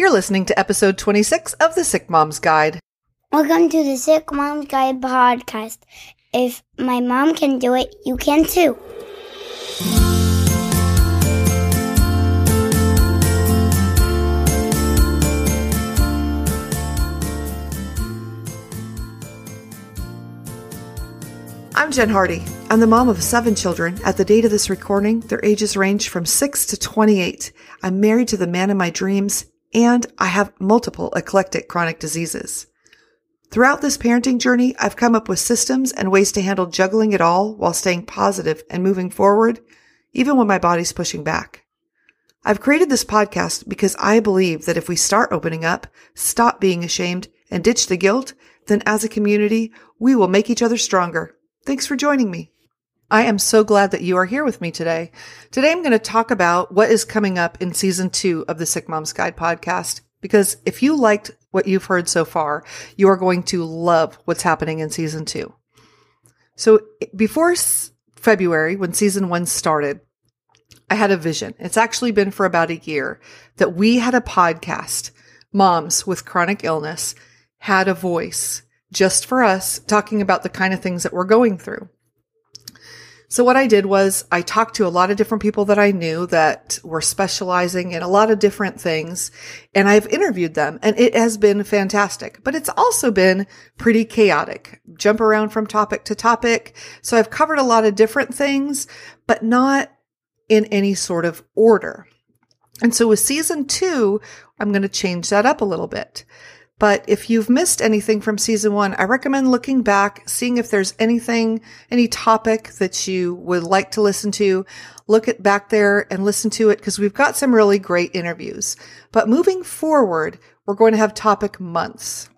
You're listening to episode 26 of the Sick Mom's Guide. Welcome to the Sick Mom's Guide podcast. If my mom can do it, you can too. I'm Jen Hardy. I'm the mom of seven children. At the date of this recording, their ages range from 6 to 28. I'm married to the man of my dreams, and I have multiple eclectic chronic diseases. Throughout this parenting journey, I've come up with systems and ways to handle juggling it all while staying positive and moving forward, even when my body's pushing back. I've created this podcast because I believe that if we start opening up, stop being ashamed, and ditch the guilt, then as a community, we will make each other stronger. Thanks for joining me. I am so glad that you are here with me today. Today I'm going to talk about what is coming up in season two of the Sick Mom's Guide podcast. Because if you liked what you've heard so far, you are going to love what's happening in season two. So before February, when season one started, I had a vision. It's actually been for about a year that we had a podcast, Moms with Chronic Illness had a voice just for us talking about the kind of things that we're going through. So what I did was I talked to a lot of different people that I knew that were specializing in a lot of different things and I've interviewed them and it has been fantastic, but it's also been pretty chaotic. Jump around from topic to topic. So I've covered a lot of different things, but not in any sort of order. And so with season two, I'm going to change that up a little bit. But if you've missed anything from season one, I recommend looking back, seeing if there's anything, any topic that you would like to listen to. Look at back there and listen to it because we've got some really great interviews. But moving forward, we're going to have topic months.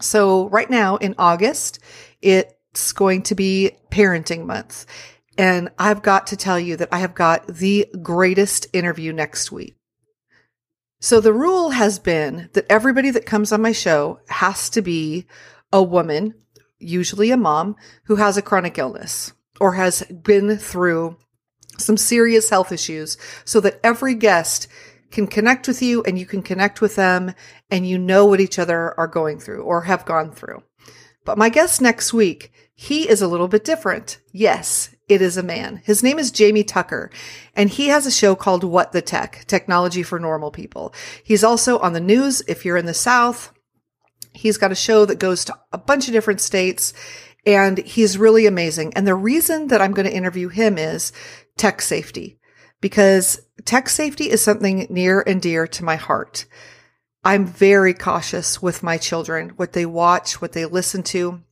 So right now in August, it's going to be parenting month. And I've got to tell you that I have got the greatest interview next week. So the rule has been that everybody that comes on my show has to be a woman, usually a mom, who has a chronic illness or has been through some serious health issues so that every guest can connect with you and you can connect with them and you know what each other are going through or have gone through. But my guest next week, he is a little bit different. Yes, it is a man. His name is Jamie Tucker, and he has a show called What the Tech Technology for Normal People. He's also on the news if you're in the South. He's got a show that goes to a bunch of different states, and he's really amazing. And the reason that I'm going to interview him is tech safety, because tech safety is something near and dear to my heart. I'm very cautious with my children, what they watch, what they listen to.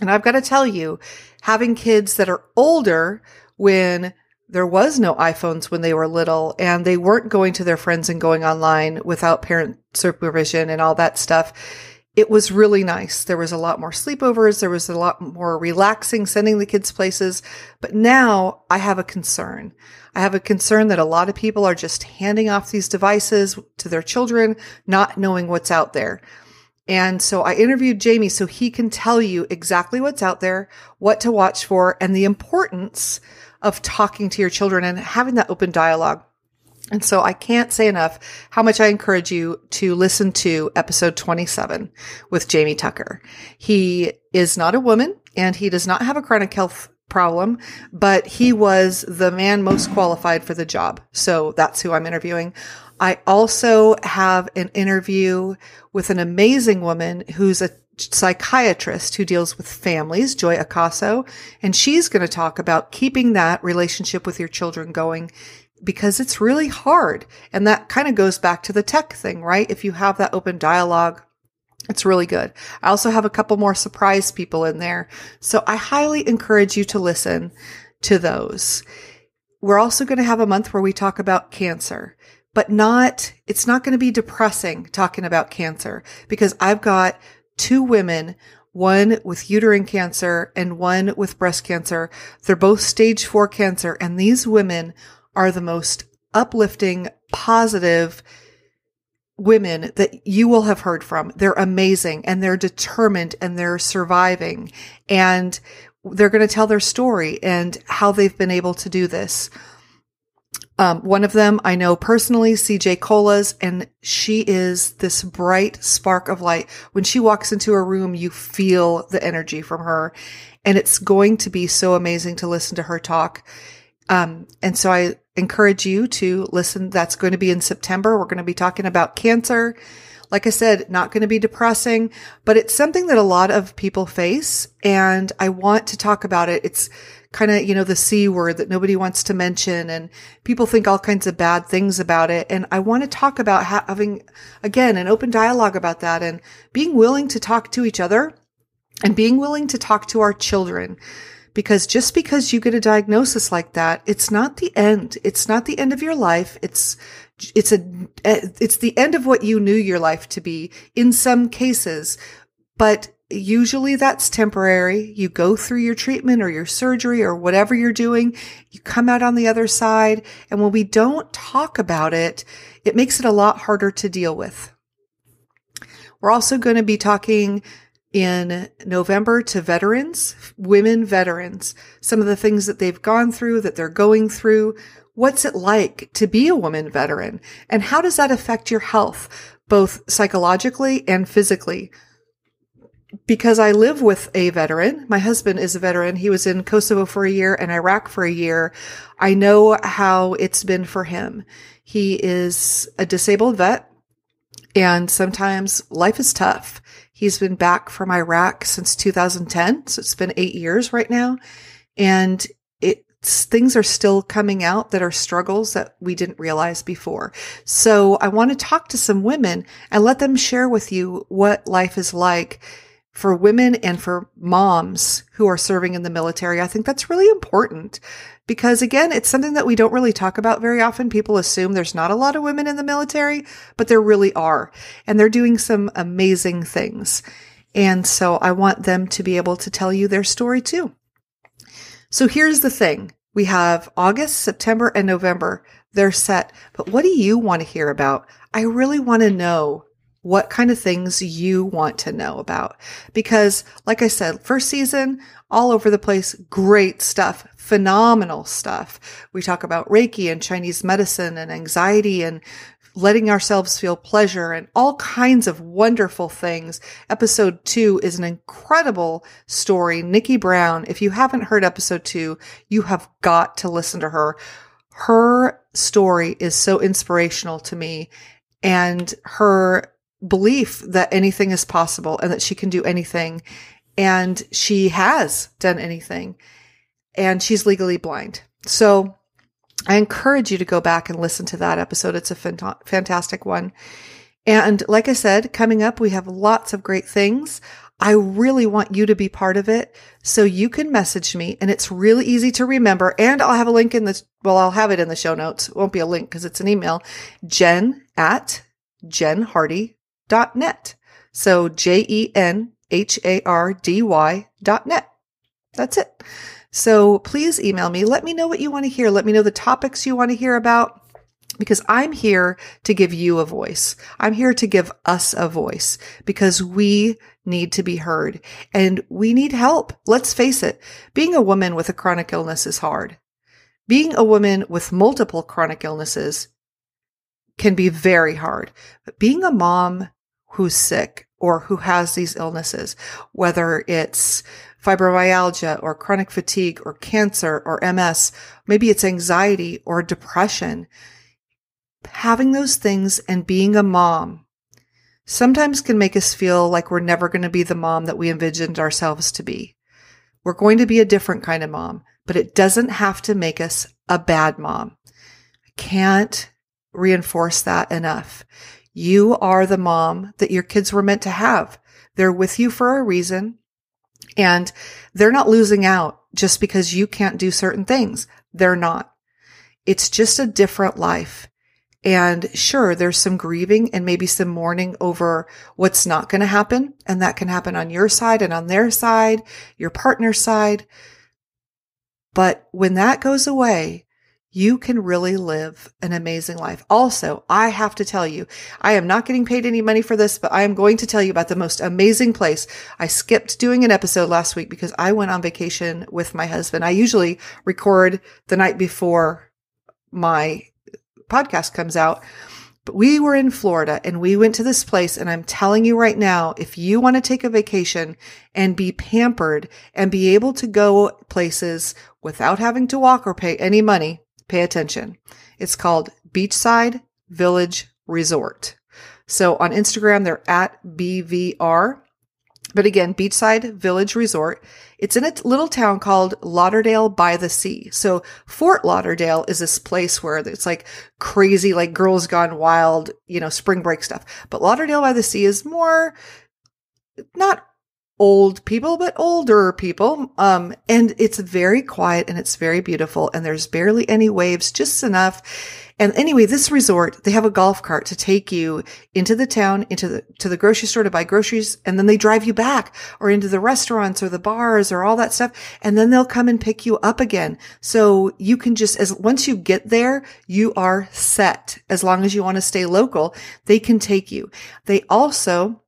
And I've got to tell you, having kids that are older when there was no iPhones when they were little and they weren't going to their friends and going online without parent supervision and all that stuff. It was really nice. There was a lot more sleepovers. There was a lot more relaxing, sending the kids places. But now I have a concern. I have a concern that a lot of people are just handing off these devices to their children, not knowing what's out there. And so I interviewed Jamie so he can tell you exactly what's out there, what to watch for, and the importance of talking to your children and having that open dialogue. And so I can't say enough how much I encourage you to listen to episode 27 with Jamie Tucker. He is not a woman and he does not have a chronic health problem, but he was the man most qualified for the job. So that's who I'm interviewing. I also have an interview with an amazing woman who's a psychiatrist who deals with families, Joy Acaso, and she's going to talk about keeping that relationship with your children going because it's really hard. And that kind of goes back to the tech thing, right? If you have that open dialogue, it's really good. I also have a couple more surprise people in there. So I highly encourage you to listen to those. We're also going to have a month where we talk about cancer but not, it's not going to be depressing talking about cancer because I've got two women, one with uterine cancer and one with breast cancer. They're both stage four cancer. And these women are the most uplifting, positive, women that you will have heard from. They're amazing and they're determined and they're surviving and they're going to tell their story and how they've been able to do this. Um, one of them I know personally, CJ Colas, and she is this bright spark of light. When she walks into a room, you feel the energy from her. And it's going to be so amazing to listen to her talk. Um, and so I encourage you to listen. That's going to be in September. We're going to be talking about cancer. Like I said, not going to be depressing, but it's something that a lot of people face. And I want to talk about it. It's kind of, you know, the C word that nobody wants to mention and people think all kinds of bad things about it. And I want to talk about having, again, an open dialogue about that and being willing to talk to each other and being willing to talk to our children. Because just because you get a diagnosis like that, it's not the end. It's not the end of your life. It's, it's a, eh, it's the end of what you knew your life to be in some cases, but usually that's temporary. You go through your treatment or your surgery or whatever you're doing. You come out on the other side. And when we don't talk about it, it makes it a lot harder to deal with. We're also going to be talking in November to veterans, women veterans, some of the things that they've gone through, that they're going through. What's it like to be a woman veteran? And how does that affect your health, both psychologically and physically? Because I live with a veteran. My husband is a veteran. He was in Kosovo for a year and Iraq for a year. I know how it's been for him. He is a disabled vet and sometimes life is tough. He's been back from Iraq since 2010. So it's been eight years right now. And it's, things are still coming out that are struggles that we didn't realize before. So I want to talk to some women and let them share with you what life is like for women and for moms who are serving in the military. I think that's really important because again, it's something that we don't really talk about very often. People assume there's not a lot of women in the military, but there really are. And they're doing some amazing things. And so I want them to be able to tell you their story too. So here's the thing. We have August, September, and November. They're set. But what do you want to hear about? I really want to know what kind of things you want to know about. Because, like I said, first season, all over the place, great stuff, phenomenal stuff. We talk about Reiki and Chinese medicine and anxiety and letting ourselves feel pleasure and all kinds of wonderful things. Episode two is an incredible story. Nikki Brown, if you haven't heard episode two, you have got to listen to her. Her story is so inspirational to me and her belief that anything is possible and that she can do anything. And she has done anything and she's legally blind. So I encourage you to go back and listen to that episode. It's a fantastic one. And like I said, coming up, we have lots of great things. I really want you to be part of it. So you can message me and it's really easy to remember. And I'll have a link in the, well, I'll have it in the show notes. It won't be a link because it's an email. Jen at jenhardy net. So J E N H A R D Y dot net. That's it. So please email me. Let me know what you want to hear. Let me know the topics you want to hear about because I'm here to give you a voice. I'm here to give us a voice because we need to be heard and we need help. Let's face it. Being a woman with a chronic illness is hard. Being a woman with multiple chronic illnesses can be very hard. But being a mom who's sick or who has these illnesses, whether it's fibromyalgia or chronic fatigue or cancer or MS, maybe it's anxiety or depression. Having those things and being a mom sometimes can make us feel like we're never going to be the mom that we envisioned ourselves to be. We're going to be a different kind of mom, but it doesn't have to make us a bad mom. I can't reinforce that enough. You are the mom that your kids were meant to have. They're with you for a reason and they're not losing out just because you can't do certain things. They're not. It's just a different life. And sure, there's some grieving and maybe some mourning over what's not going to happen. And that can happen on your side and on their side, your partner's side. But when that goes away, you can really live an amazing life. Also, I have to tell you, I am not getting paid any money for this, but I am going to tell you about the most amazing place. I skipped doing an episode last week because I went on vacation with my husband. I usually record the night before my podcast comes out. But we were in Florida and we went to this place. And I'm telling you right now, if you want to take a vacation and be pampered and be able to go places without having to walk or pay any money, pay attention. It's called Beachside Village Resort. So on Instagram, they're at BVR. But again, Beachside Village Resort. It's in a little town called Lauderdale by the Sea. So Fort Lauderdale is this place where it's like crazy, like girls gone wild, you know, spring break stuff. But Lauderdale by the Sea is more not old people, but older people. Um, and it's very quiet and it's very beautiful and there's barely any waves, just enough. And anyway, this resort, they have a golf cart to take you into the town, into the, to the grocery store to buy groceries. And then they drive you back or into the restaurants or the bars or all that stuff. And then they'll come and pick you up again. So you can just, as once you get there, you are set. As long as you want to stay local, they can take you. They also,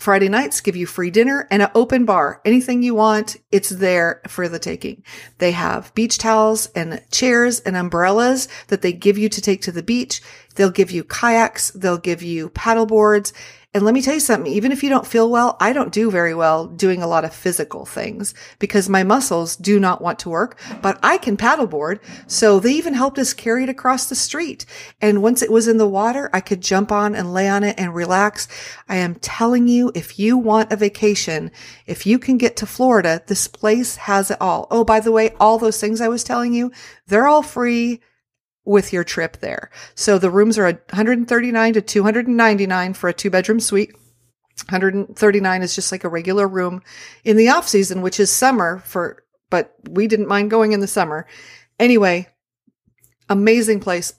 Friday nights give you free dinner and an open bar. Anything you want, it's there for the taking. They have beach towels and chairs and umbrellas that they give you to take to the beach. They'll give you kayaks. They'll give you paddle boards. And let me tell you something, even if you don't feel well, I don't do very well doing a lot of physical things because my muscles do not want to work, but I can paddleboard. So they even helped us carry it across the street. And once it was in the water, I could jump on and lay on it and relax. I am telling you, if you want a vacation, if you can get to Florida, this place has it all. Oh, by the way, all those things I was telling you, they're all free with your trip there. So the rooms are 139 to 299 for a two bedroom suite. 139 is just like a regular room in the off season, which is summer for, but we didn't mind going in the summer. Anyway, amazing place.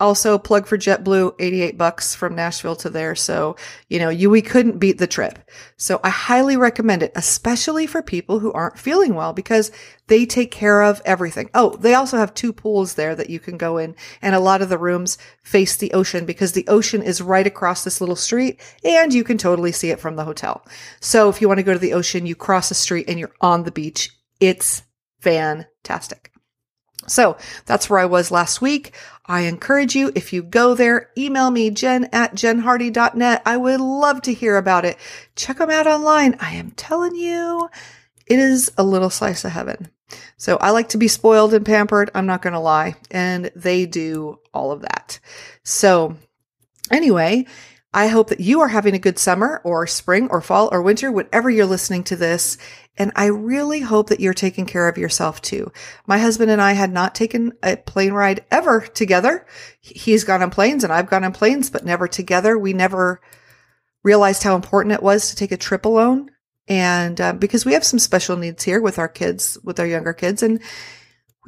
Also, plug for JetBlue, 88 bucks from Nashville to there. So, you know, you, we couldn't beat the trip. So I highly recommend it, especially for people who aren't feeling well because they take care of everything. Oh, they also have two pools there that you can go in and a lot of the rooms face the ocean because the ocean is right across this little street and you can totally see it from the hotel. So if you want to go to the ocean, you cross the street and you're on the beach. It's fantastic. So that's where I was last week. I encourage you, if you go there, email me, jen at jenhardy.net. I would love to hear about it. Check them out online. I am telling you, it is a little slice of heaven. So I like to be spoiled and pampered. I'm not going to lie. And they do all of that. So anyway, I hope that you are having a good summer or spring or fall or winter, whenever you're listening to this. And I really hope that you're taking care of yourself too. My husband and I had not taken a plane ride ever together. He's gone on planes and I've gone on planes, but never together. We never realized how important it was to take a trip alone. And uh, because we have some special needs here with our kids, with our younger kids, and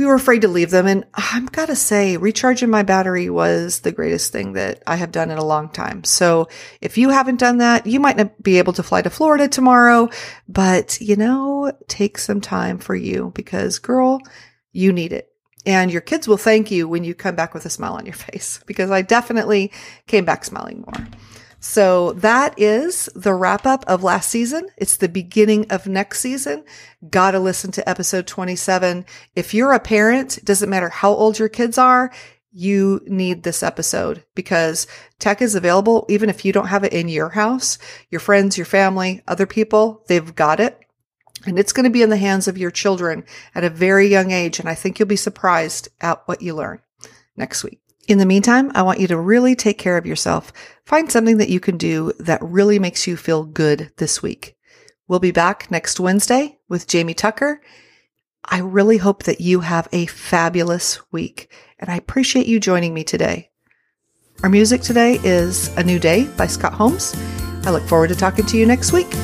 we were afraid to leave them. And I've got to say, recharging my battery was the greatest thing that I have done in a long time. So if you haven't done that, you might not be able to fly to Florida tomorrow, but you know, take some time for you because girl, you need it. And your kids will thank you when you come back with a smile on your face because I definitely came back smiling more. So that is the wrap up of last season. It's the beginning of next season. Gotta listen to episode 27. If you're a parent, doesn't matter how old your kids are, you need this episode because tech is available even if you don't have it in your house. Your friends, your family, other people, they've got it. And it's going to be in the hands of your children at a very young age. And I think you'll be surprised at what you learn next week. In the meantime, I want you to really take care of yourself. Find something that you can do that really makes you feel good this week. We'll be back next Wednesday with Jamie Tucker. I really hope that you have a fabulous week, and I appreciate you joining me today. Our music today is A New Day by Scott Holmes. I look forward to talking to you next week.